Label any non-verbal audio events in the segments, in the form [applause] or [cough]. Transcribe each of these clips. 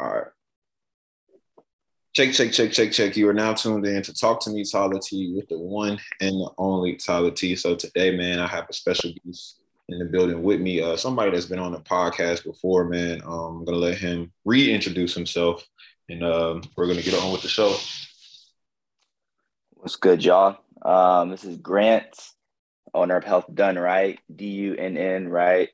All right. Check, check, check, check, check. You are now tuned in to Talk to Me, Tyler T, with the one and the only Tyler T. So today, man, I have a special guest in the building with me. Uh, somebody that's been on the podcast before, man. Um, I'm gonna let him reintroduce himself, and um, we're gonna get on with the show. What's good, y'all? Um, this is Grant, owner of Health Dunn Right, D U N N Right,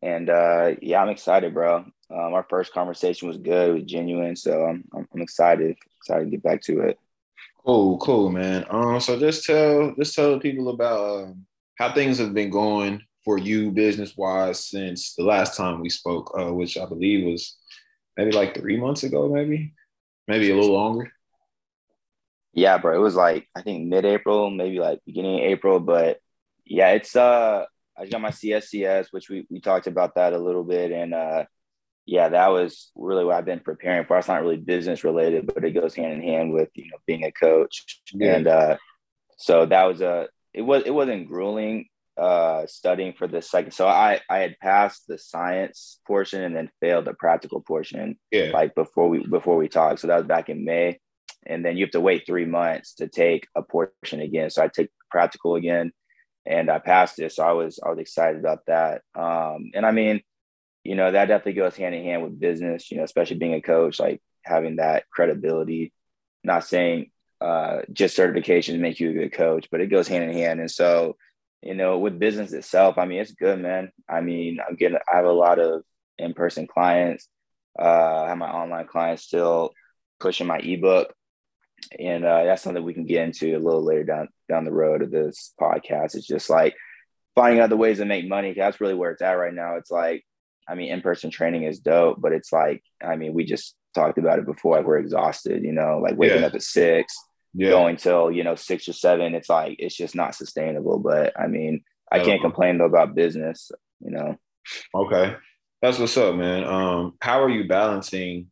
and uh, yeah, I'm excited, bro. Um, our first conversation was good, it was genuine, so I'm, I'm excited, excited to get back to it. Cool, cool, man. Um, so just tell just tell people about um, how things have been going for you business wise since the last time we spoke, uh, which I believe was maybe like three months ago, maybe, maybe a little longer. Yeah, bro. It was like I think mid-April, maybe like beginning of April, but yeah, it's uh I got my CSCS, which we we talked about that a little bit, and uh yeah, that was really what I've been preparing for. It's not really business related, but it goes hand in hand with you know being a coach, yeah. and uh so that was a it was it wasn't grueling uh, studying for the second. So I I had passed the science portion and then failed the practical portion. Yeah. Like before we before we talked. So that was back in May, and then you have to wait three months to take a portion again. So I took practical again, and I passed it. So I was I was excited about that. Um, and I mean, you know, that definitely goes hand in hand with business. You know, especially being a coach, like having that credibility. Not saying uh, just certification to make you a good coach, but it goes hand in hand. And so you know, with business itself, I mean, it's good, man. I mean, I'm getting, I have a lot of in-person clients. Uh, I have my online clients still pushing my ebook, and uh, that's something we can get into a little later down down the road of this podcast. It's just like finding other ways to make money. That's really where it's at right now. It's like, I mean, in-person training is dope, but it's like, I mean, we just talked about it before. Like we're exhausted, you know, like waking yeah. up at six, yeah. going till you know six or seven it's like it's just not sustainable but i mean i can't complain though about business you know okay that's what's up man um how are you balancing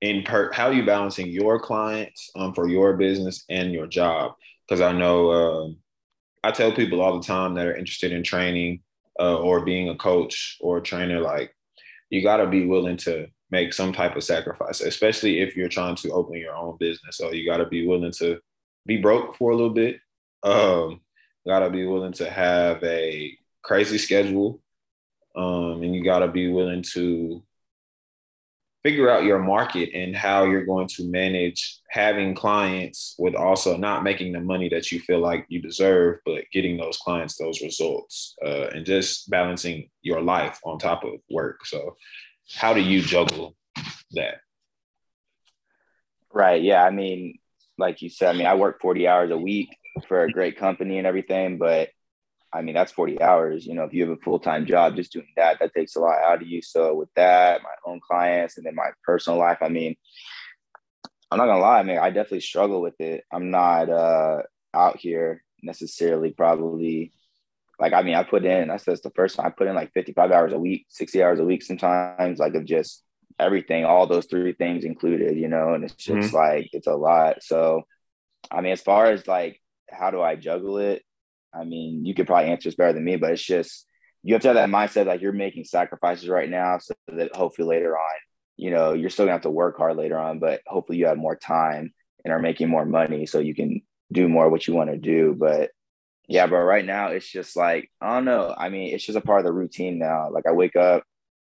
in per how are you balancing your clients um for your business and your job because i know uh, i tell people all the time that are interested in training uh, or being a coach or a trainer like you got to be willing to make some type of sacrifice, especially if you're trying to open your own business. So you got to be willing to be broke for a little bit. Um, got to be willing to have a crazy schedule, um, and you got to be willing to figure out your market and how you're going to manage having clients with also not making the money that you feel like you deserve, but getting those clients those results uh, and just balancing your life on top of work. So how do you juggle that? Right. Yeah. I mean, like you said, I mean, I work 40 hours a week for a great company and everything, but I mean, that's 40 hours. You know, if you have a full time job, just doing that, that takes a lot out of you. So, with that, my own clients, and then my personal life, I mean, I'm not gonna lie, I mean, I definitely struggle with it. I'm not uh, out here necessarily probably like I mean, I put in that's just the first time I put in like 55 hours a week, 60 hours a week sometimes, like of just everything, all those three things included, you know, and it's just mm-hmm. like it's a lot. So I mean, as far as like how do I juggle it? I mean, you could probably answer this better than me, but it's just you have to have that mindset like you're making sacrifices right now so that hopefully later on, you know, you're still gonna have to work hard later on, but hopefully you have more time and are making more money so you can do more what you want to do. But yeah, but right now it's just like, I don't know. I mean, it's just a part of the routine now. Like I wake up,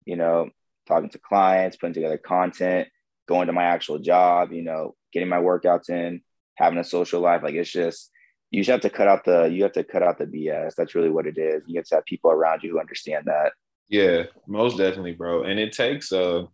you know, talking to clients, putting together content, going to my actual job, you know, getting my workouts in, having a social life. Like it's just you just have to cut out the you have to cut out the BS. That's really what it is. You have to have people around you who understand that. Yeah, most definitely, bro. And it takes uh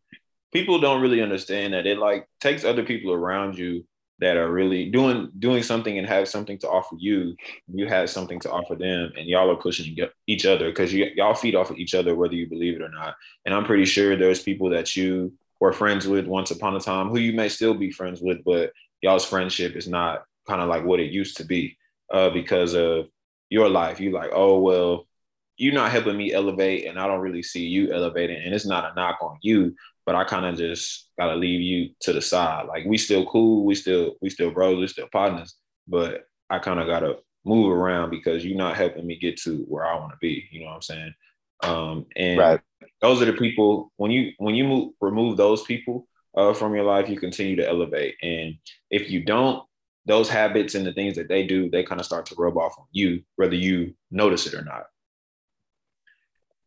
people don't really understand that it like takes other people around you that are really doing doing something and have something to offer you you have something to offer them and y'all are pushing each other because y'all feed off of each other whether you believe it or not and i'm pretty sure there's people that you were friends with once upon a time who you may still be friends with but y'all's friendship is not kind of like what it used to be uh, because of your life you like oh well you're not helping me elevate and i don't really see you elevating and it's not a knock on you but I kind of just gotta leave you to the side. Like we still cool, we still we still bros, we still partners, but I kind of gotta move around because you're not helping me get to where I want to be. You know what I'm saying? Um, and right. those are the people when you when you move, remove those people, uh, from your life, you continue to elevate. And if you don't, those habits and the things that they do, they kind of start to rub off on you, whether you notice it or not.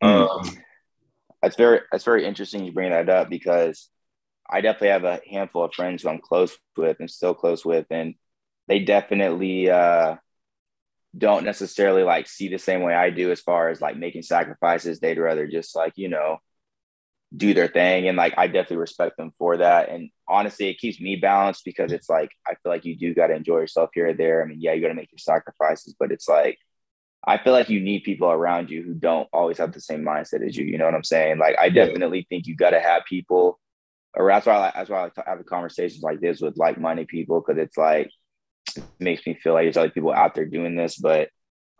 Mm. Um, that's very that's very interesting you bring that up because I definitely have a handful of friends who I'm close with and still close with, and they definitely uh, don't necessarily like see the same way I do as far as like making sacrifices. They'd rather just like you know do their thing, and like I definitely respect them for that. And honestly, it keeps me balanced because it's like I feel like you do got to enjoy yourself here or there. I mean, yeah, you got to make your sacrifices, but it's like I feel like you need people around you who don't always have the same mindset as you. You know what I'm saying? Like I definitely think you got to have people or that's why I like, that's why I like to have conversations like this with like-minded people because it's like it makes me feel like there's other people out there doing this. But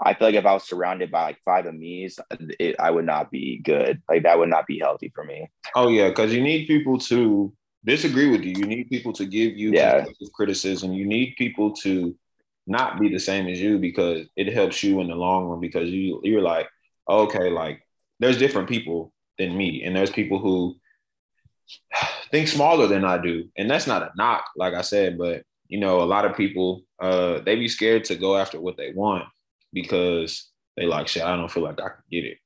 I feel like if I was surrounded by like five of me's, it, I would not be good. Like that would not be healthy for me. Oh yeah, because you need people to disagree with you. You need people to give you yeah. criticism. You need people to not be the same as you because it helps you in the long run because you you're like okay like there's different people than me and there's people who [sighs] think smaller than I do. And that's not a knock, like I said, but you know, a lot of people uh they be scared to go after what they want because they like shit, I don't feel like I can get it.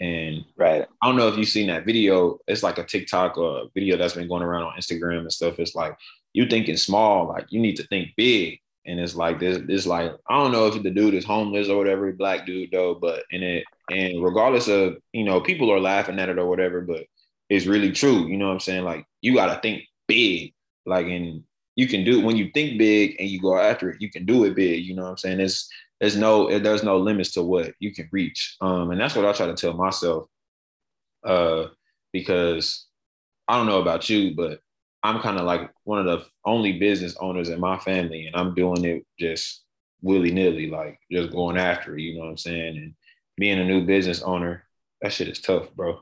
And right. I don't know if you've seen that video. It's like a TikTok or a video that's been going around on Instagram and stuff. It's like you thinking small, like you need to think big. And it's like this, this like, I don't know if the dude is homeless or whatever, black dude though, but in it, and regardless of, you know, people are laughing at it or whatever, but it's really true. You know what I'm saying? Like you got to think big. Like and you can do when you think big and you go after it, you can do it big. You know what I'm saying? There's there's no there's no limits to what you can reach. Um, and that's what I try to tell myself. Uh, because I don't know about you, but I'm kind of like one of the only business owners in my family, and I'm doing it just willy nilly, like just going after it. You know what I'm saying? And being a new business owner, that shit is tough, bro.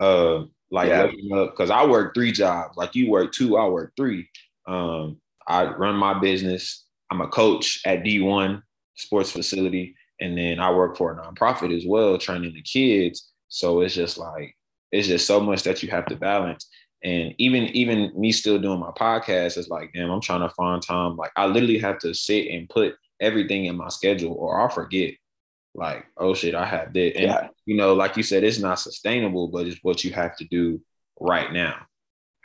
Uh, like yeah. because I work three jobs. Like you work two, I work three. Um, I run my business. I'm a coach at D1 Sports Facility, and then I work for a nonprofit as well, training the kids. So it's just like it's just so much that you have to balance. And even even me still doing my podcast is like, damn, I'm trying to find time. Like I literally have to sit and put everything in my schedule, or I'll forget like, oh shit, I have that. And yeah. you know, like you said, it's not sustainable, but it's what you have to do right now.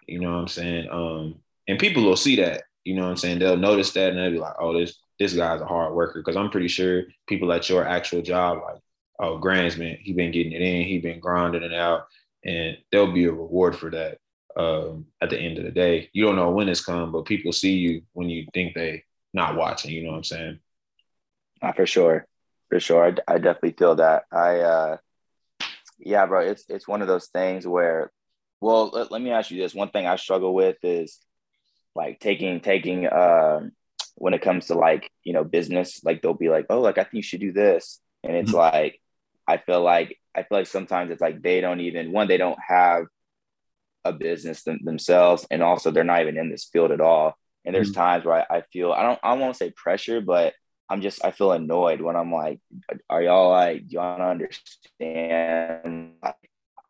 You know what I'm saying? Um, and people will see that, you know what I'm saying? They'll notice that and they'll be like, oh, this this guy's a hard worker. Cause I'm pretty sure people at your actual job, like, oh, Grant's he been getting it in, he been grinding it out, and there'll be a reward for that. Um, at the end of the day, you don't know when it's come, but people see you when you think they not watching. You know what I'm saying? Not for sure for sure. I, I definitely feel that. I, uh, yeah, bro, it's, it's one of those things where, well, let, let me ask you this. One thing I struggle with is like taking, taking, um, when it comes to like, you know, business, like they'll be like, oh, like, I think you should do this. And it's mm-hmm. like, I feel like, I feel like sometimes it's like they don't even, one, they don't have a business them, themselves. And also they're not even in this field at all. And there's mm-hmm. times where I, I feel, I don't, I to say pressure, but I'm just I feel annoyed when I'm like, are y'all like, y'all understand? Like,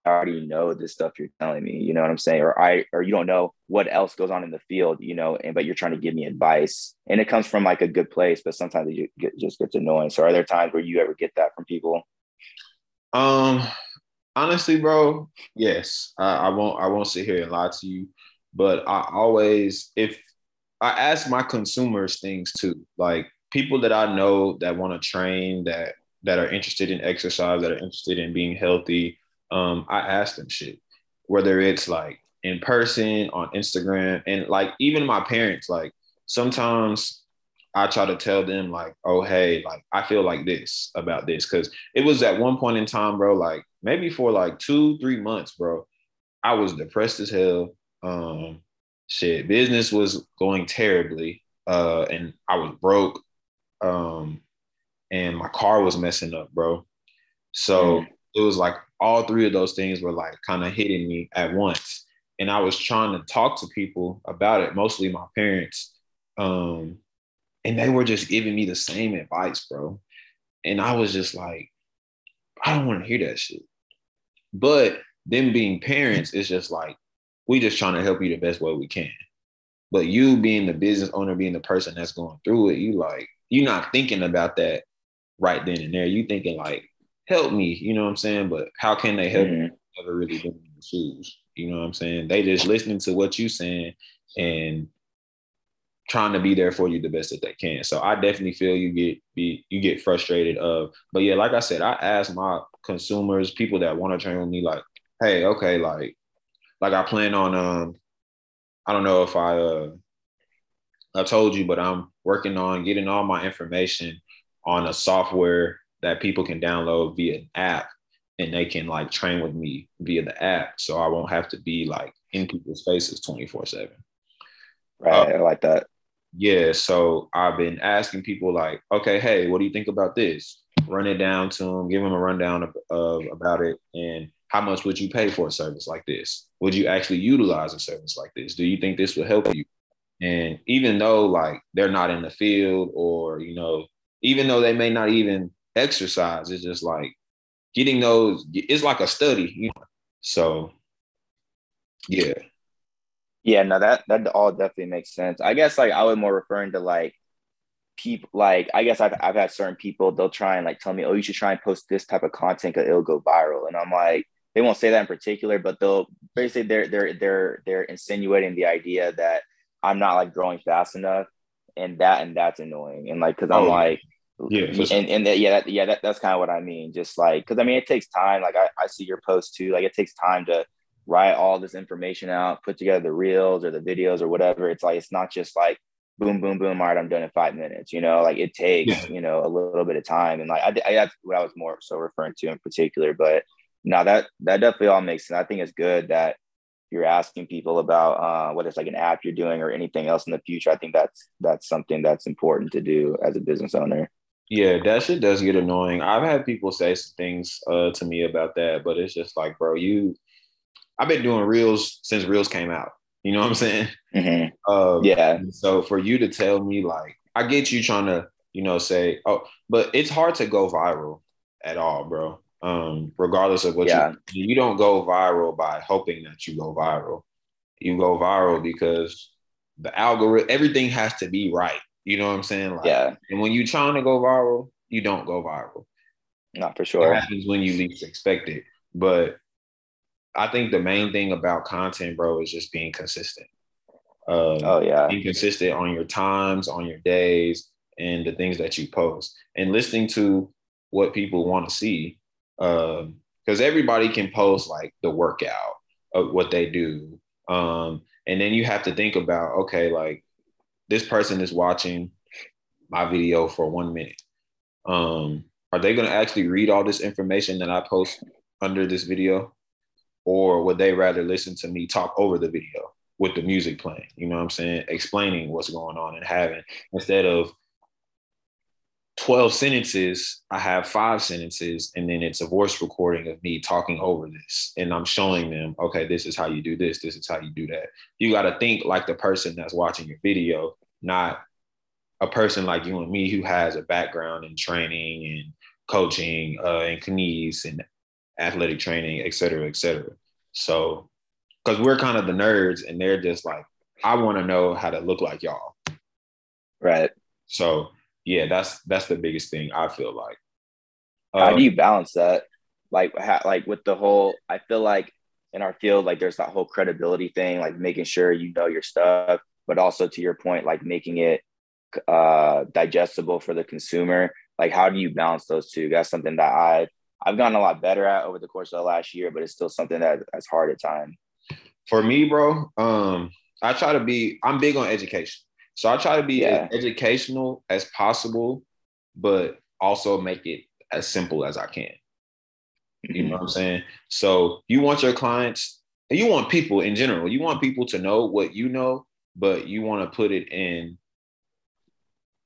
already know this stuff you're telling me, you know what I'm saying? Or I or you don't know what else goes on in the field, you know, and but you're trying to give me advice. And it comes from like a good place, but sometimes it get, just gets annoying. So are there times where you ever get that from people? Um honestly, bro, yes. I, I won't I won't sit here and lie to you. But I always if I ask my consumers things too, like people that I know that want to train that that are interested in exercise, that are interested in being healthy, um, I ask them shit. Whether it's like in person, on Instagram, and like even my parents, like sometimes I try to tell them like, oh hey, like I feel like this about this. Cause it was at one point in time, bro, like maybe for like two, three months, bro, I was depressed as hell. Um shit, business was going terribly. Uh, and I was broke um, and my car was messing up, bro. So mm. it was like all three of those things were like kind of hitting me at once. And I was trying to talk to people about it, mostly my parents. Um, and they were just giving me the same advice, bro. And I was just like, I don't want to hear that shit. But them being parents, it's just like We just trying to help you the best way we can. But you being the business owner, being the person that's going through it, you like you're not thinking about that right then and there. You thinking like, help me, you know what I'm saying? But how can they help mm-hmm. you? Never really been in the shoes. You know what I'm saying? They just listening to what you saying and trying to be there for you the best that they can. So I definitely feel you get be you get frustrated of, but yeah, like I said, I ask my consumers, people that want to train with me, like, hey, okay, like, like I plan on um, I don't know if I uh I told you, but I'm working on getting all my information on a software that people can download via an app and they can like train with me via the app. So I won't have to be like in people's faces 24 7. Right. Uh, I like that. Yeah. So I've been asking people like, okay, hey, what do you think about this? Run it down to them, give them a rundown of, of about it. And how much would you pay for a service like this? Would you actually utilize a service like this? Do you think this would help you? And even though like they're not in the field or, you know, even though they may not even exercise, it's just like getting those, it's like a study, you know. So yeah. Yeah, no, that that all definitely makes sense. I guess like I was more referring to like people like I guess I've I've had certain people they'll try and like tell me, oh, you should try and post this type of content because it'll go viral. And I'm like, they won't say that in particular, but they'll basically they're they're they're they're insinuating the idea that I'm not like growing fast enough, and that and that's annoying. And like, cause I'm oh, like, yeah, and and the, yeah, that, yeah, that, that's kind of what I mean. Just like, cause I mean, it takes time. Like I, I see your post too. Like it takes time to write all this information out, put together the reels or the videos or whatever. It's like it's not just like boom, boom, boom. All right, I'm done in five minutes. You know, like it takes yeah. you know a little bit of time, and like I, I that's what I was more so referring to in particular. But now that that definitely all makes sense. I think it's good that you're asking people about uh, whether it's like an app you're doing or anything else in the future. I think that's that's something that's important to do as a business owner. Yeah, that shit does get annoying. I've had people say some things uh, to me about that, but it's just like, bro, you. I've been doing reels since reels came out. You know what I'm saying? Mm-hmm. Um, yeah. So for you to tell me, like, I get you trying to, you know, say, oh, but it's hard to go viral at all, bro um, regardless of what yeah. you you don't go viral by hoping that you go viral. You go viral because the algorithm, everything has to be right. You know what I'm saying? Like, yeah. And when you're trying to go viral, you don't go viral. Not for sure. It happens when you least expect it. But I think the main thing about content, bro, is just being consistent. Um, oh yeah. Being consistent on your times, on your days, and the things that you post, and listening to what people want to see because um, everybody can post like the workout of what they do um, and then you have to think about okay like this person is watching my video for one minute. Um, are they going to actually read all this information that i post under this video? Or would they rather listen to me talk over the video with the music playing you know what i'm saying? Explaining what's going on and having instead of 12 sentences, I have five sentences, and then it's a voice recording of me talking over this. And I'm showing them, okay, this is how you do this, this is how you do that. You got to think like the person that's watching your video, not a person like you and me who has a background in training and coaching uh, and kines and athletic training, et cetera, et cetera. So, because we're kind of the nerds and they're just like, I want to know how to look like y'all. Right. So, yeah, that's that's the biggest thing I feel like. How um, do you balance that? Like, how, like with the whole, I feel like in our field, like there's that whole credibility thing, like making sure you know your stuff, but also to your point, like making it uh, digestible for the consumer. Like, how do you balance those two? That's something that I've I've gotten a lot better at over the course of the last year, but it's still something that that's hard at times. For me, bro, um, I try to be. I'm big on education. So I try to be yeah. as educational as possible, but also make it as simple as I can. You know mm-hmm. what I'm saying? So you want your clients, you want people in general, you want people to know what you know, but you want to put it in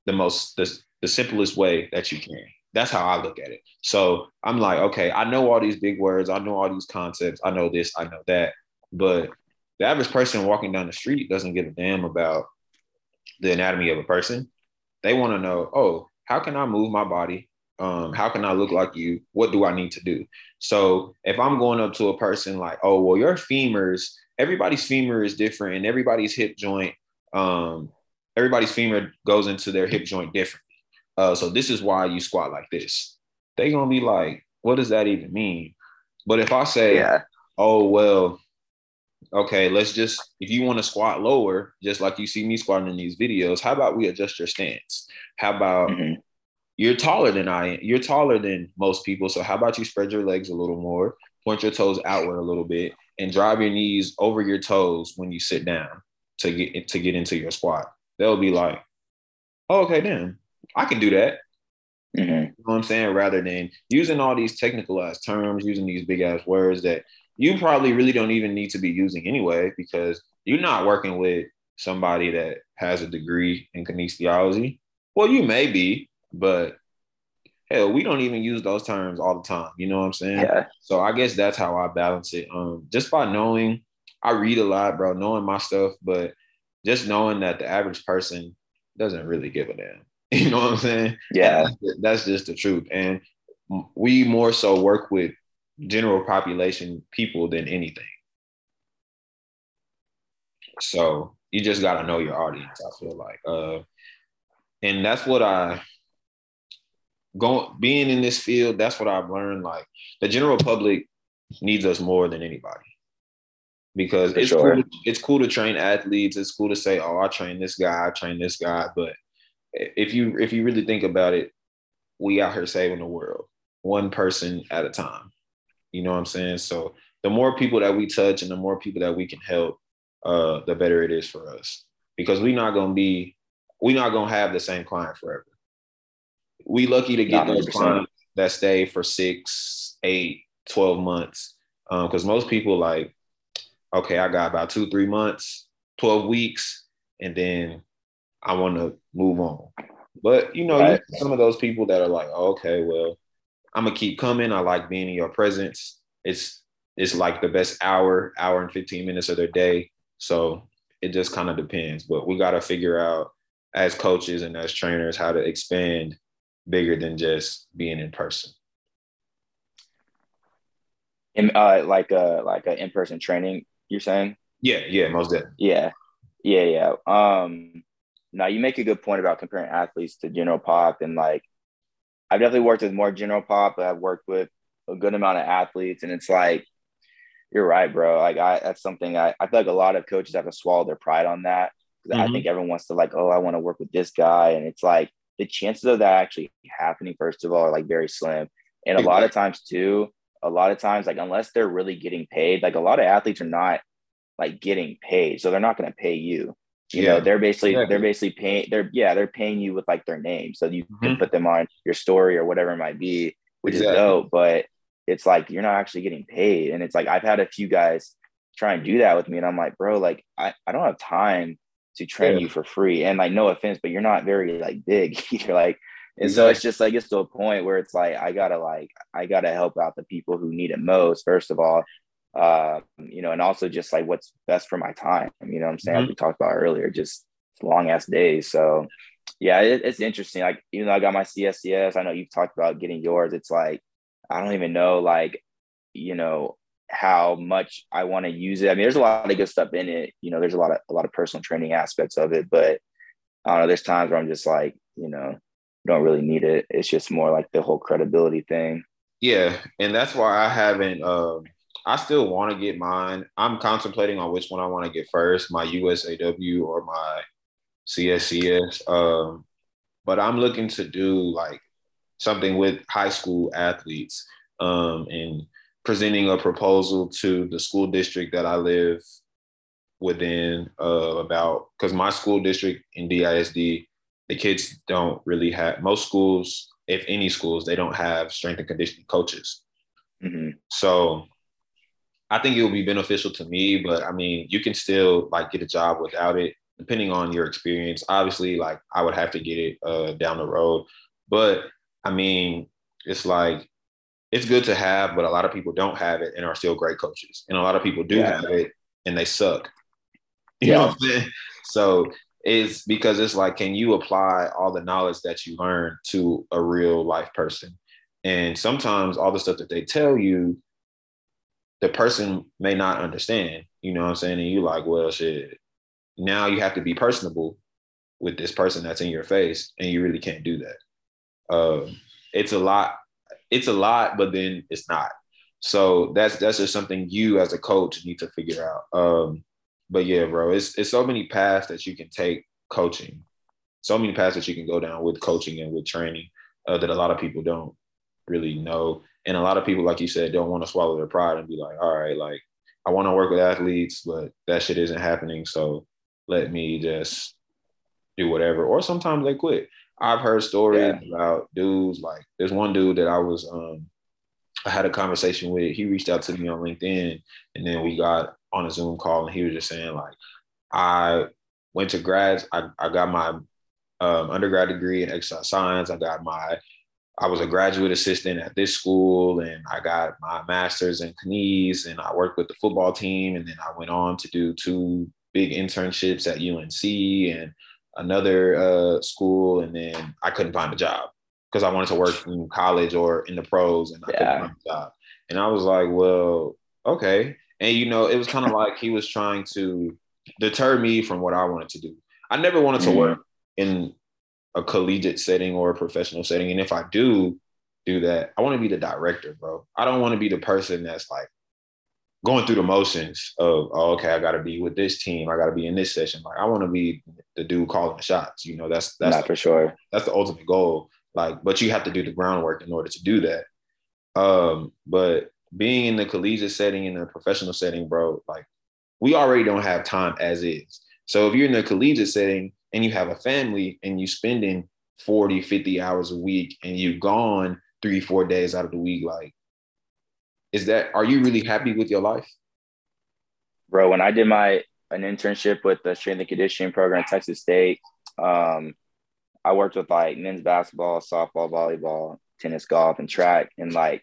the most the, the simplest way that you can. That's how I look at it. So I'm like, okay, I know all these big words, I know all these concepts, I know this, I know that, but the average person walking down the street doesn't give a damn about the anatomy of a person. They want to know, oh, how can I move my body Um, how can I look like you? What do I need to do? So if I'm going up to a person like, oh, well, your femurs, everybody's femur is different and everybody's hip joint, um, everybody's femur goes into their hip joint differently. Uh, so this is why you squat like this. They're gonna be like, what does that even mean? But if I say, yeah. oh, well, okay, let's just, if you want to squat lower, just like you see me squatting in these videos, how about we adjust your stance? How about mm-hmm. you're taller than I am? You're taller than most people. So how about you spread your legs a little more, point your toes outward a little bit, and drive your knees over your toes when you sit down to get to get into your squat. They'll be like, oh, okay, then I can do that. Mm-hmm. You know what I'm saying? Rather than using all these technical ass terms, using these big ass words that you probably really don't even need to be using anyway because you're not working with somebody that has a degree in kinesiology. Well, you may be, but hell, we don't even use those terms all the time. You know what I'm saying? Yeah. So I guess that's how I balance it. Um, just by knowing, I read a lot, bro, knowing my stuff, but just knowing that the average person doesn't really give a damn. [laughs] You know what I'm saying? Yeah. That's, that's just the truth. And we more so work with general population people than anything. So you just got to know your audience. I feel like, uh, and that's what I going being in this field. That's what I've learned. Like the general public needs us more than anybody because it's sure. cool. It's cool to train athletes. It's cool to say, "Oh, I train this guy. I train this guy." But if you if you really think about it, we out here saving the world one person at a time. You know what I'm saying? So the more people that we touch and the more people that we can help, uh, the better it is for us. Because we're not gonna be, we're not gonna have the same client forever. We lucky to get 100%. those clients that stay for six, eight, 12 months. Because um, most people like, okay, I got about two, three months, 12 weeks, and then I want to move on. But you know, right. some of those people that are like, oh, okay, well, I'm gonna keep coming. I like being in your presence. It's it's like the best hour, hour and 15 minutes of their day. So it just kind of depends. But we gotta figure out as coaches and as trainers how to expand bigger than just being in person. In uh like a like a in-person training, you're saying? Yeah, yeah, most definitely. Yeah. Yeah, yeah. Um now you make a good point about comparing athletes to general pop and like I've definitely worked with more general pop, but I've worked with a good amount of athletes, and it's like you're right, bro. Like I, that's something I, I feel like a lot of coaches have to swallow their pride on that. Mm-hmm. I think everyone wants to like, oh, I want to work with this guy, and it's like the chances of that actually happening, first of all, are like very slim. And a lot of times too, a lot of times, like unless they're really getting paid, like a lot of athletes are not like getting paid, so they're not going to pay you. You yeah. know, they're basically exactly. they're basically paying they're yeah, they're paying you with like their name. So you mm-hmm. can put them on your story or whatever it might be, which exactly. is dope. But it's like you're not actually getting paid. And it's like I've had a few guys try and do that with me. And I'm like, bro, like I, I don't have time to train yeah. you for free. And like no offense, but you're not very like big [laughs] either. Like and exactly. so it's just like it's to a point where it's like I gotta like I gotta help out the people who need it most, first of all uh, you know, and also just like what's best for my time. You know what I'm saying? Mm-hmm. we talked about earlier, just long ass days. So yeah, it, it's interesting. Like, even though I got my CSCS, I know you've talked about getting yours. It's like, I don't even know, like, you know, how much I want to use it. I mean, there's a lot of good stuff in it. You know, there's a lot of a lot of personal training aspects of it, but I don't know. There's times where I'm just like, you know, don't really need it. It's just more like the whole credibility thing. Yeah, and that's why I haven't. Um, I still want to get mine. I'm contemplating on which one I want to get first, my USAW or my CSCS. Um, but I'm looking to do like something with high school athletes um, and presenting a proposal to the school district that I live within uh, about because my school district in DISD, the kids don't really have most schools, if any schools, they don't have strength and conditioning coaches. Mm-hmm. So I think it will be beneficial to me, but I mean, you can still like get a job without it, depending on your experience. Obviously, like I would have to get it uh, down the road, but I mean, it's like it's good to have, but a lot of people don't have it and are still great coaches, and a lot of people do yeah. have it and they suck. You yeah. know what I'm saying? So it's because it's like, can you apply all the knowledge that you learn to a real life person? And sometimes all the stuff that they tell you, the person may not understand. You know what I'm saying? And you like, well, shit. Now you have to be personable with this person that's in your face, and you really can't do that. Um, it's a lot. It's a lot, but then it's not. So that's that's just something you as a coach need to figure out. Um, but yeah, bro, it's it's so many paths that you can take coaching, so many paths that you can go down with coaching and with training uh, that a lot of people don't really know, and a lot of people, like you said, don't want to swallow their pride and be like, all right, like I want to work with athletes, but that shit isn't happening, so let me just do whatever. Or sometimes they quit. I've heard stories yeah. about dudes like there's one dude that I was um I had a conversation with. He reached out to me on LinkedIn, and then we got on a Zoom call, and he was just saying like, I went to grads. I, I got my um, undergrad degree in exercise science. I got my I was a graduate assistant at this school, and I got my master's in kines, and I worked with the football team, and then I went on to do two big internships at UNC and another uh, school, and then I couldn't find a job because I wanted to work in college or in the pros, and I yeah. couldn't find a job. And I was like, well, okay. And you know, it was kind of like he was trying to deter me from what I wanted to do. I never wanted mm-hmm. to work in a collegiate setting or a professional setting. And if I do do that, I want to be the director, bro. I don't want to be the person that's like going through the motions of, oh, okay, I got to be with this team. I got to be in this session. Like I want to be the dude calling the shots. You know, that's that's Not the, for sure. That's the ultimate goal. Like, but you have to do the groundwork in order to do that. Um, but being in the collegiate setting, in the professional setting, bro, like we already don't have time as is. So if you're in the collegiate setting and you have a family and you're spending 40, 50 hours a week and you're gone three, four days out of the week, like, is that, are you really happy with your life? Bro, when I did my, an internship with the strength and conditioning program at Texas State, um, I worked with like men's basketball, softball, volleyball, tennis, golf, and track. And like,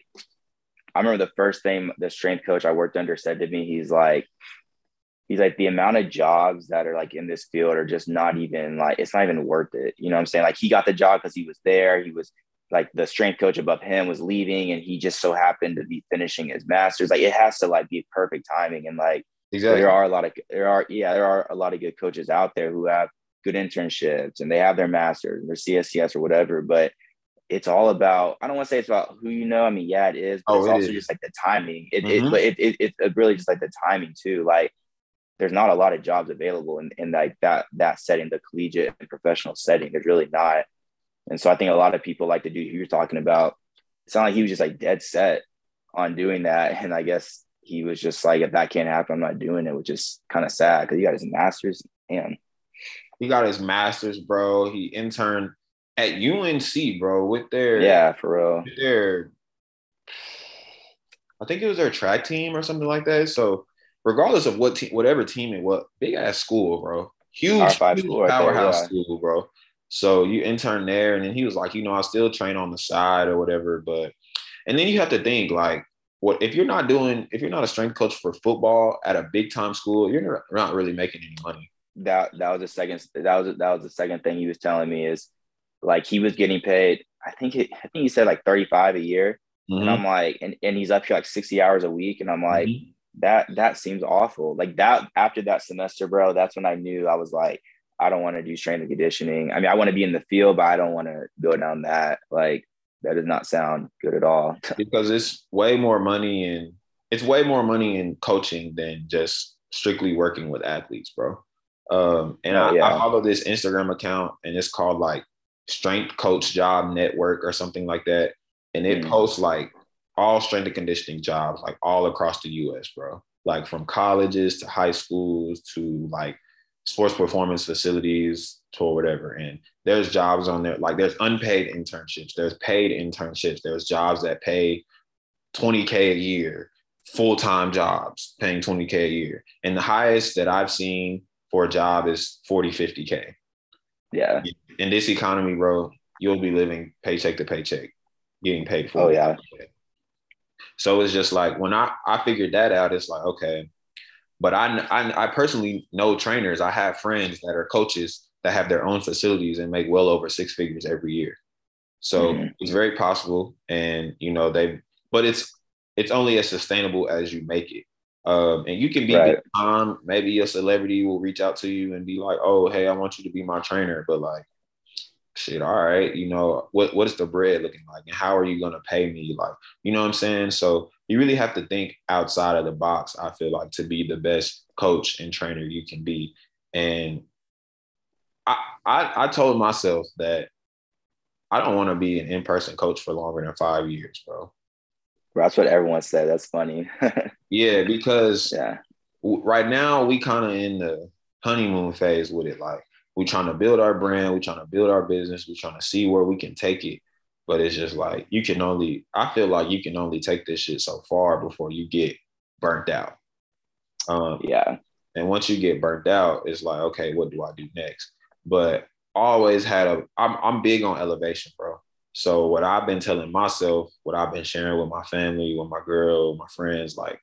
I remember the first thing the strength coach I worked under said to me, he's like, he's like, the amount of jobs that are like in this field are just not even like, it's not even worth it. You know what I'm saying? Like, he got the job because he was there. He was like, the strength coach above him was leaving and he just so happened to be finishing his master's. Like, it has to like be perfect timing. And like, exactly. there are a lot of, there are, yeah, there are a lot of good coaches out there who have good internships and they have their masters their CSCS or whatever, but it's all about I don't want to say it's about who you know. I mean, yeah, it is, but oh, it's it also is. just like the timing. It, mm-hmm. it but it, it, it's really just like the timing too. Like there's not a lot of jobs available in, in like that that setting, the collegiate and professional setting. There's really not. And so I think a lot of people like to do who you're talking about. It's not like he was just like dead set on doing that. And I guess he was just like, if that can't happen, I'm not doing it, which is kind of sad because he got his master's and he got his master's, bro. He interned at UNC, bro, with their yeah, for real. Their, I think it was their track team or something like that. So, regardless of what team, whatever team it was, big ass school, bro, huge, huge school powerhouse there, yeah. school, bro. So you intern there, and then he was like, you know, I still train on the side or whatever, but and then you have to think like, what if you're not doing, if you're not a strength coach for football at a big time school, you're not really making any money that that was the second that was that was the second thing he was telling me is like he was getting paid I think it, I think he said like 35 a year mm-hmm. and I'm like and, and he's up here like 60 hours a week and I'm like mm-hmm. That that seems awful like that after that semester bro that's when I knew I was like I don't want to do strength and conditioning I mean I want to be in the field but I don't want to go down that like that does not sound good at all [laughs] because it's way more money and it's way more money in coaching than just strictly working with athletes bro um, and oh, I, yeah. I, follow this Instagram account and it's called like Strength Coach Job Network or something like that. And it mm. posts like all strength and conditioning jobs, like all across the US, bro. Like from colleges to high schools to like sports performance facilities to whatever. And there's jobs on there, like there's unpaid internships, there's paid internships, there's jobs that pay 20K a year, full time jobs paying 20K a year. And the highest that I've seen for a job is 40, 50K. Yeah. In this economy, bro, you'll be living paycheck to paycheck, getting paid for. Oh, yeah. So it's just like when I, I figured that out, it's like, okay. But I, I, I personally know trainers. I have friends that are coaches that have their own facilities and make well over six figures every year. So mm-hmm. it's very possible, and you know they, but it's it's only as sustainable as you make it. Um, and you can be right. on. Maybe a celebrity will reach out to you and be like, "Oh, hey, I want you to be my trainer," but like, shit, all right, you know, what what is the bread looking like, and how are you gonna pay me? Like, you know what I'm saying? So you really have to think outside of the box. I feel like to be the best coach and trainer you can be, and I I, I told myself that I don't want to be an in person coach for longer than five years, bro. That's what everyone said. That's funny. [laughs] yeah, because yeah. right now we kind of in the honeymoon phase with it. Like we trying to build our brand, we trying to build our business, we trying to see where we can take it. But it's just like you can only. I feel like you can only take this shit so far before you get burnt out. Um, yeah. And once you get burnt out, it's like, okay, what do I do next? But always had a. I'm I'm big on elevation, bro. So what I've been telling myself, what I've been sharing with my family, with my girl, my friends, like,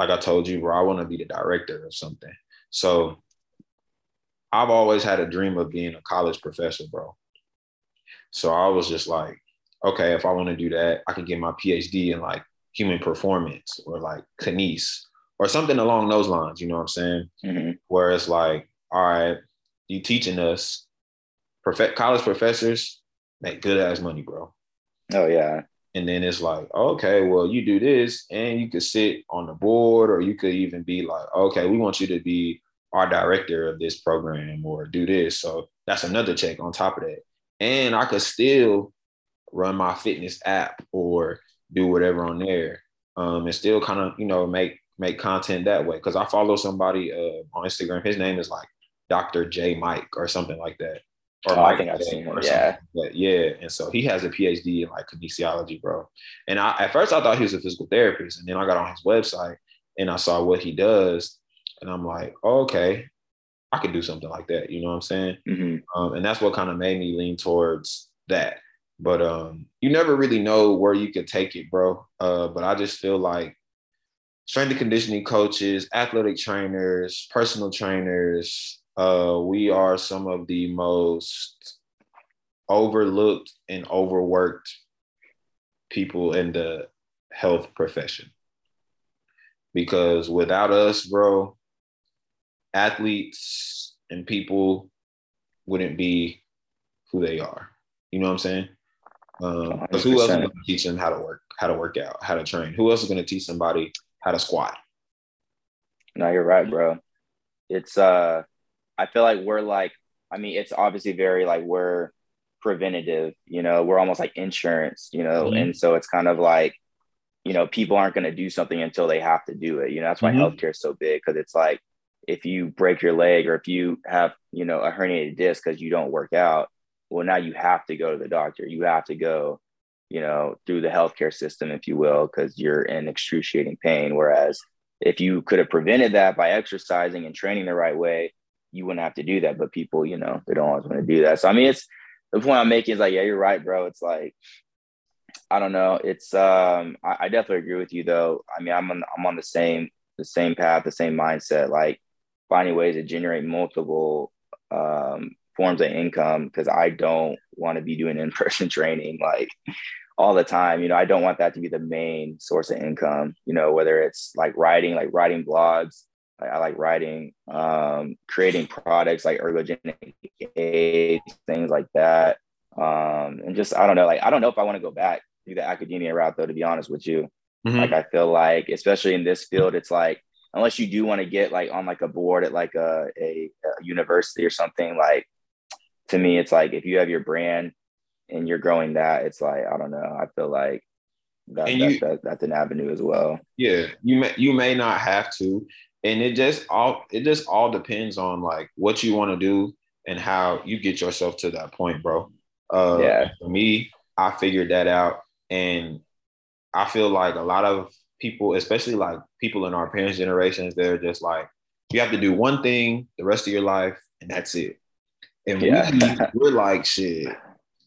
like I told you, bro, I want to be the director of something. So I've always had a dream of being a college professor, bro. So I was just like, okay, if I want to do that, I can get my PhD in like human performance or like kinese or something along those lines. You know what I'm saying? Mm-hmm. Where it's like, all right, you teaching us, prof- college professors, make good ass money, bro. Oh yeah. And then it's like, okay, well, you do this, and you could sit on the board, or you could even be like, okay, we want you to be our director of this program or do this. So that's another check on top of that. And I could still run my fitness app or do whatever on there. Um, and still kind of, you know, make make content that way. Cause I follow somebody uh, on Instagram. His name is like Dr. J Mike or something like that or oh, I think I've seen him. Yeah. Like yeah. And so he has a PhD in like kinesiology, bro. And I at first I thought he was a physical therapist. And then I got on his website and I saw what he does. And I'm like, oh, okay, I could do something like that. You know what I'm saying? Mm-hmm. Um, and that's what kind of made me lean towards that. But um, you never really know where you could take it, bro. Uh, but I just feel like strength and conditioning coaches, athletic trainers, personal trainers, uh, we are some of the most overlooked and overworked people in the health profession. Because without us, bro, athletes and people wouldn't be who they are. You know what I'm saying? Because um, who else is going to teach them how to work, how to work out, how to train? Who else is going to teach somebody how to squat? No, you're right, bro. It's uh I feel like we're like, I mean, it's obviously very like we're preventative, you know, we're almost like insurance, you know, mm-hmm. and so it's kind of like, you know, people aren't going to do something until they have to do it. You know, that's why mm-hmm. healthcare is so big because it's like if you break your leg or if you have, you know, a herniated disc because you don't work out, well, now you have to go to the doctor. You have to go, you know, through the healthcare system, if you will, because you're in excruciating pain. Whereas if you could have prevented that by exercising and training the right way, you wouldn't have to do that. But people, you know, they don't always want to do that. So I mean, it's the point I'm making is like, yeah, you're right, bro. It's like, I don't know. It's um, I, I definitely agree with you though. I mean, I'm on I'm on the same the same path, the same mindset, like finding ways to generate multiple um, forms of income because I don't want to be doing [laughs] in person training like all the time. You know, I don't want that to be the main source of income. You know, whether it's like writing, like writing blogs, I, I like writing, um, creating products like ergogenic aids, things like that. Um, and just I don't know, like I don't know if I want to go back through the academia route though, to be honest with you. Mm-hmm. Like I feel like, especially in this field, it's like unless you do want to get like on like a board at like a, a, a university or something, like to me, it's like if you have your brand and you're growing that, it's like I don't know. I feel like that, that, you, that, that's an avenue as well. Yeah, you may you may not have to, and it just all it just all depends on like what you want to do and how you get yourself to that point, bro. Uh, yeah. For me, I figured that out, and I feel like a lot of people, especially like people in our parents' generations, they're just like, you have to do one thing the rest of your life, and that's it. And yeah. we, we're like, shit,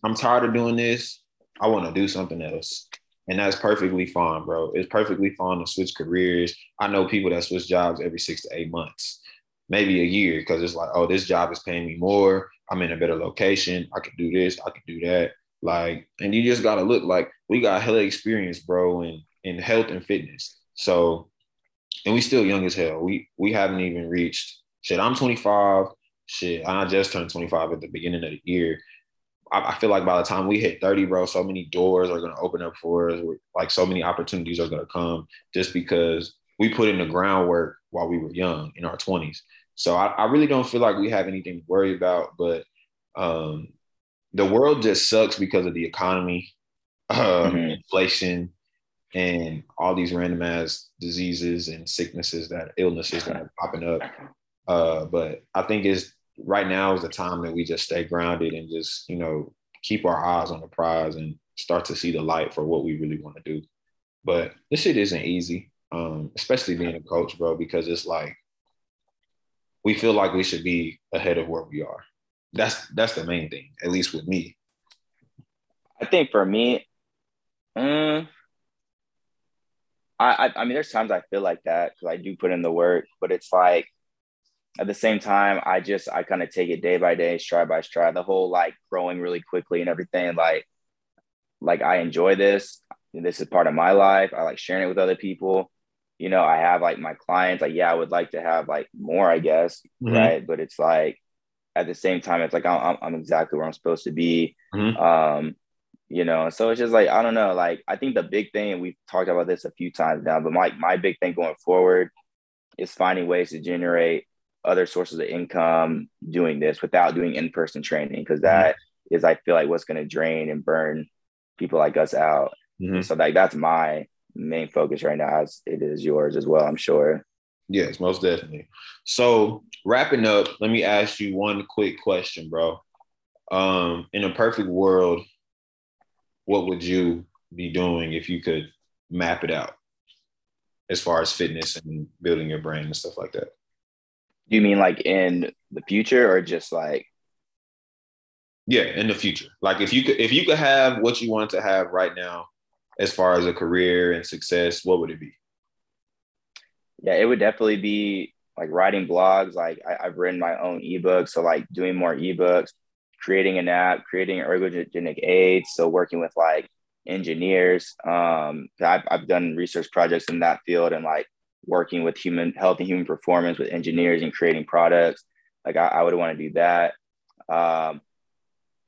I'm tired of doing this. I want to do something else. And that's perfectly fine, bro. It's perfectly fine to switch careers. I know people that switch jobs every six to eight months. maybe a year because it's like, oh, this job is paying me more. I'm in a better location. I can do this. I can do that. Like, and you just gotta look like we got hella experience, bro, in in health and fitness. So, and we still young as hell. We we haven't even reached shit. I'm 25. Shit, I just turned 25 at the beginning of the year. I, I feel like by the time we hit 30, bro, so many doors are gonna open up for us. Like so many opportunities are gonna come just because we put in the groundwork while we were young in our 20s. So I, I really don't feel like we have anything to worry about, but um, the world just sucks because of the economy, um, mm-hmm. inflation, and all these random ass diseases and sicknesses that illnesses that are popping up. Uh, but I think it's right now is the time that we just stay grounded and just you know keep our eyes on the prize and start to see the light for what we really want to do. But this shit isn't easy, um, especially being a coach, bro, because it's like we feel like we should be ahead of where we are. That's that's the main thing, at least with me. I think for me, um, I, I I mean, there's times I feel like that because I do put in the work, but it's like at the same time, I just I kind of take it day by day, stride by stride. The whole like growing really quickly and everything. Like, like I enjoy this. This is part of my life. I like sharing it with other people. You know, I have like my clients. Like, yeah, I would like to have like more, I guess, mm-hmm. right? But it's like at the same time, it's like I'm I'm exactly where I'm supposed to be. Mm-hmm. Um, you know, so it's just like I don't know. Like, I think the big thing, we've talked about this a few times now, but my my big thing going forward is finding ways to generate other sources of income doing this without doing in-person training because mm-hmm. that mm-hmm. is I feel like what's going to drain and burn people like us out. Mm-hmm. So like that's my main focus right now as it is yours as well, I'm sure. Yes, most definitely. So wrapping up, let me ask you one quick question, bro. Um, in a perfect world, what would you be doing if you could map it out as far as fitness and building your brain and stuff like that? Do you mean like in the future or just like yeah, in the future. Like if you could if you could have what you want to have right now as far as a career and success, what would it be? Yeah, it would definitely be like writing blogs. Like I, have written my own ebooks, so like doing more ebooks, creating an app, creating ergogenic aids. So working with like engineers. Um, I've, I've done research projects in that field and like working with human health and human performance with engineers and creating products. Like I, I would want to do that. Um,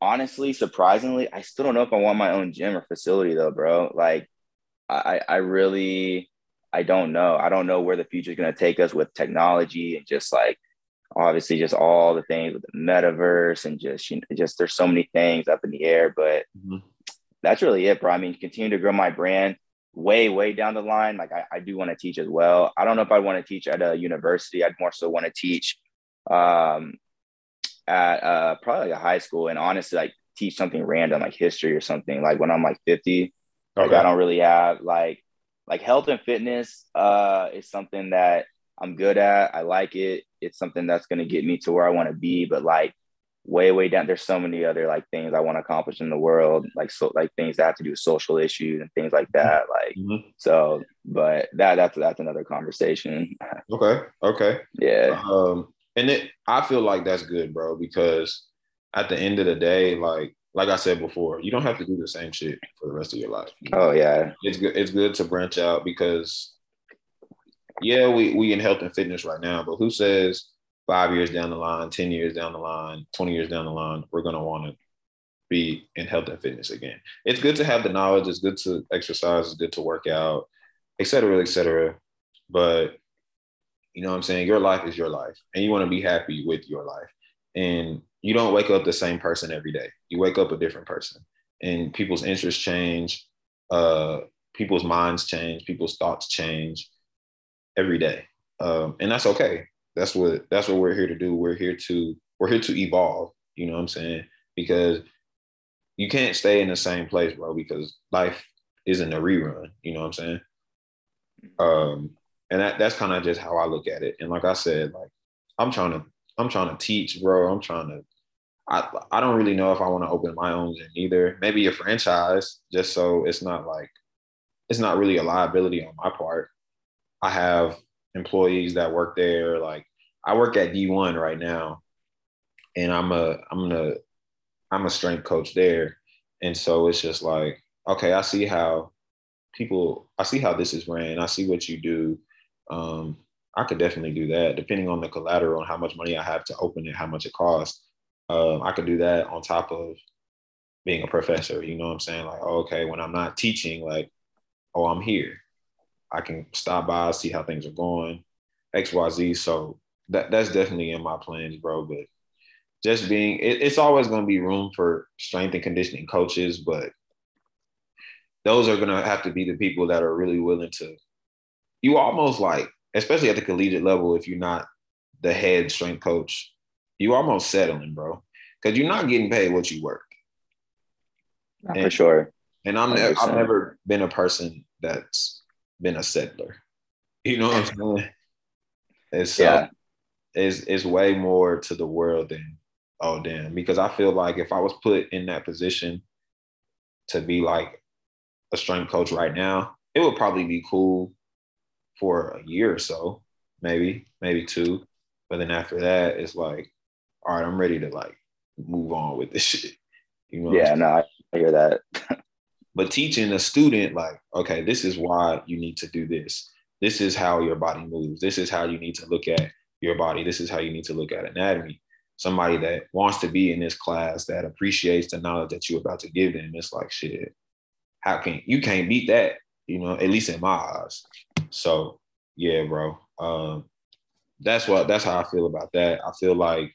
honestly, surprisingly, I still don't know if I want my own gym or facility though, bro. Like I, I really, I don't know. I don't know where the future is going to take us with technology and just like, obviously just all the things with the metaverse and just, you know, just there's so many things up in the air, but mm-hmm. that's really it, bro. I mean, continue to grow my brand way, way down the line, like I, I do want to teach as well. I don't know if I want to teach at a university. I'd more so want to teach um, at uh, probably like a high school and honestly, like teach something random like history or something. Like when I'm like 50, okay. like I don't really have like like health and fitness uh, is something that I'm good at. I like it. It's something that's going to get me to where I want to be. But like way way down there's so many other like things i want to accomplish in the world like so like things that have to do with social issues and things like that like mm-hmm. so but that that's that's another conversation [laughs] okay okay yeah um and it i feel like that's good bro because at the end of the day like like i said before you don't have to do the same shit for the rest of your life oh yeah it's good it's good to branch out because yeah we we in health and fitness right now but who says five years down the line, 10 years down the line, 20 years down the line, we're to want to be in health and fitness again. It's good to have the knowledge. It's good to exercise. It's good to work out, et cetera, et cetera. But you know what I'm saying? Your life is your life and you want to be happy with your life. And you don't wake up the same person every day. You wake up a different person and people's interests change. Uh, people's minds change. People's thoughts change every day. Um, and that's okay that's what that's what we're here to do. We're here to we're here to evolve. You know what I'm saying? Because you can't stay in the same place, bro. Because life isn't a rerun. You know what I'm saying? Um, and that that's kind of just how I look at it. And like I said, like I'm trying to I'm trying to teach, bro. I'm trying to. I I don't really know if I want to open my own gym either. Maybe a franchise, just so it's not like it's not really a liability on my part. I have employees that work there. Like I work at D1 right now, and I'm a I'm gonna I'm a strength coach there, and so it's just like okay, I see how people I see how this is ran. I see what you do. Um, I could definitely do that, depending on the collateral and how much money I have to open it, how much it costs. Um, I could do that on top of being a professor. You know what I'm saying? Like, okay, when I'm not teaching, like, oh, I'm here. I can stop by, see how things are going, X, Y, Z. So that that's definitely in my plans, bro. But just being, it, it's always going to be room for strength and conditioning coaches, but those are going to have to be the people that are really willing to. You almost like, especially at the collegiate level, if you're not the head strength coach, you almost settling, bro, because you're not getting paid what you work. And, for sure. And I'm I've never been a person that's been a settler. You know what I'm saying? It's uh, yeah. it's it's way more to the world than oh damn. Because I feel like if I was put in that position to be like a strength coach right now, it would probably be cool for a year or so, maybe, maybe two. But then after that, it's like, all right, I'm ready to like move on with this [laughs] shit. You know? Yeah, no, I hear that. [laughs] but teaching a student, like, okay, this is why you need to do this. This is how your body moves. This is how you need to look at your body. This is how you need to look at anatomy. Somebody that wants to be in this class that appreciates the knowledge that you're about to give them. It's like shit. How can you can't beat that? You know, at least in my eyes. So yeah, bro. Um, that's what that's how I feel about that. I feel like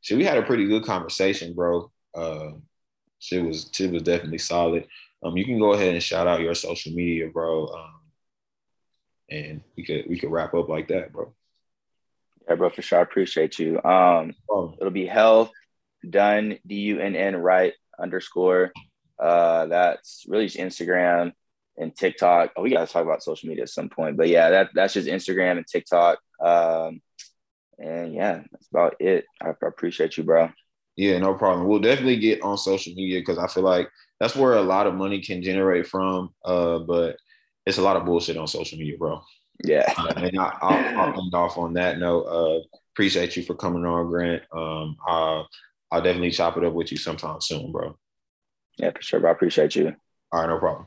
shit, we had a pretty good conversation, bro. Uh, was shit was definitely solid. Um, you can go ahead and shout out your social media, bro. Um, and we could we could wrap up like that, bro. Yeah, bro, for sure. I appreciate you. Um, oh. it'll be health Dunn D U N N right underscore. Uh, that's really just Instagram and TikTok. Oh, we gotta talk about social media at some point, but yeah, that that's just Instagram and TikTok. Um, and yeah, that's about it. I, I appreciate you, bro. Yeah, no problem. We'll definitely get on social media because I feel like that's where a lot of money can generate from. Uh, but it's a lot of bullshit on social media, bro. Yeah. Uh, and I, will I'll end off on that note. Uh, appreciate you for coming on, Grant. Um, I'll, I'll definitely chop it up with you sometime soon, bro. Yeah, for sure. Bro. I appreciate you. All right, no problem.